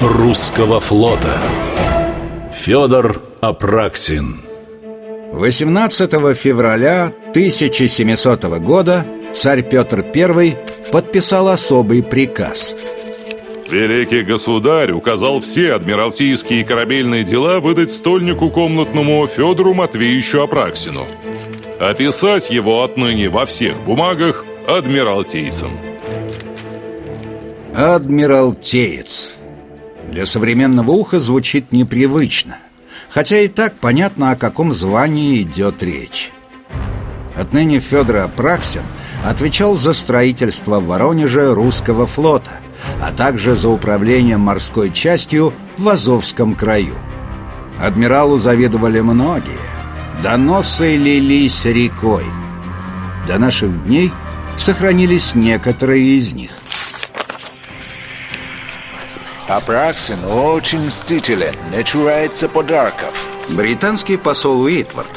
русского флота. Федор Апраксин. 18 февраля 1700 года царь Петр I подписал особый приказ. Великий государь указал все адмиралтейские и корабельные дела выдать стольнику комнатному Федору Матвеевичу Апраксину. Описать его отныне во всех бумагах адмиралтейцем Адмиралтеец. Для современного уха звучит непривычно Хотя и так понятно, о каком звании идет речь. Отныне Федор Апраксин отвечал за строительство в Воронеже русского флота А также за управление морской частью в Азовском краю. Адмиралу завидовали многие. Доносы лились рекой. До наших дней сохранились некоторые из них Апраксин очень мстителен, не чурается подарков. Британский посол Уитвард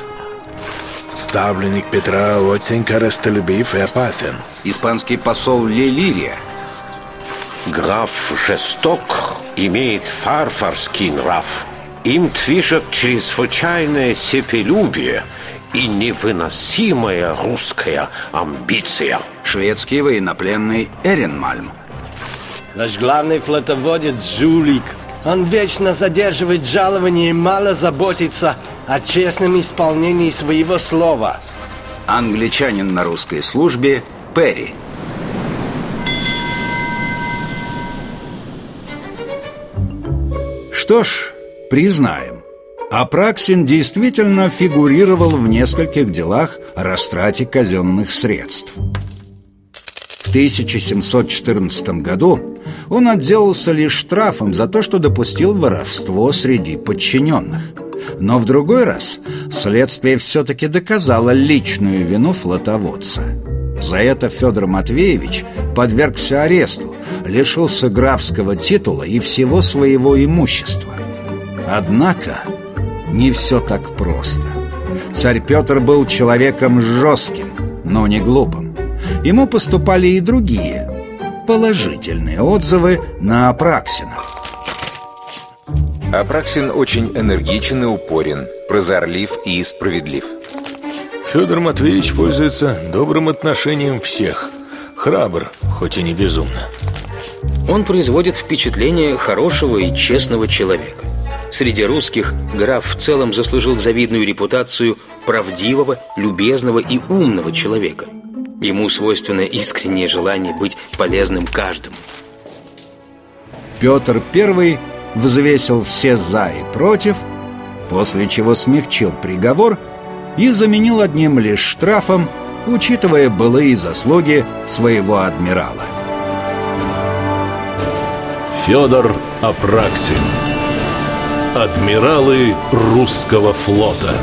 Ставленник Петра очень корыстолюбив и опасен. Испанский посол Лелирия Граф жесток, имеет фарфорский нрав. Им движет чрезвычайное себелюбие и невыносимая русская амбиция. Шведский военнопленный Эренмальм Наш главный флотоводец Жулик. Он вечно задерживает жалование и мало заботится о честном исполнении своего слова. Англичанин на русской службе Перри Что ж, признаем Апраксин действительно фигурировал в нескольких делах о растрате казенных средств В 1714 году он отделался лишь штрафом за то, что допустил воровство среди подчиненных но в другой раз следствие все-таки доказало личную вину флотоводца. За это Федор Матвеевич подвергся аресту, лишился графского титула и всего своего имущества. Однако не все так просто. Царь Петр был человеком жестким, но не глупым. Ему поступали и другие положительные отзывы на Апраксина. Апраксин очень энергичен и упорен, прозорлив и справедлив. Федор Матвеевич пользуется добрым отношением всех. Храбр, хоть и не безумно. Он производит впечатление хорошего и честного человека. Среди русских граф в целом заслужил завидную репутацию правдивого, любезного и умного человека. Ему свойственно искреннее желание быть полезным каждому. Петр I взвесил все «за» и «против», после чего смягчил приговор и заменил одним лишь штрафом, учитывая былые заслуги своего адмирала. Федор Апраксин Адмиралы русского флота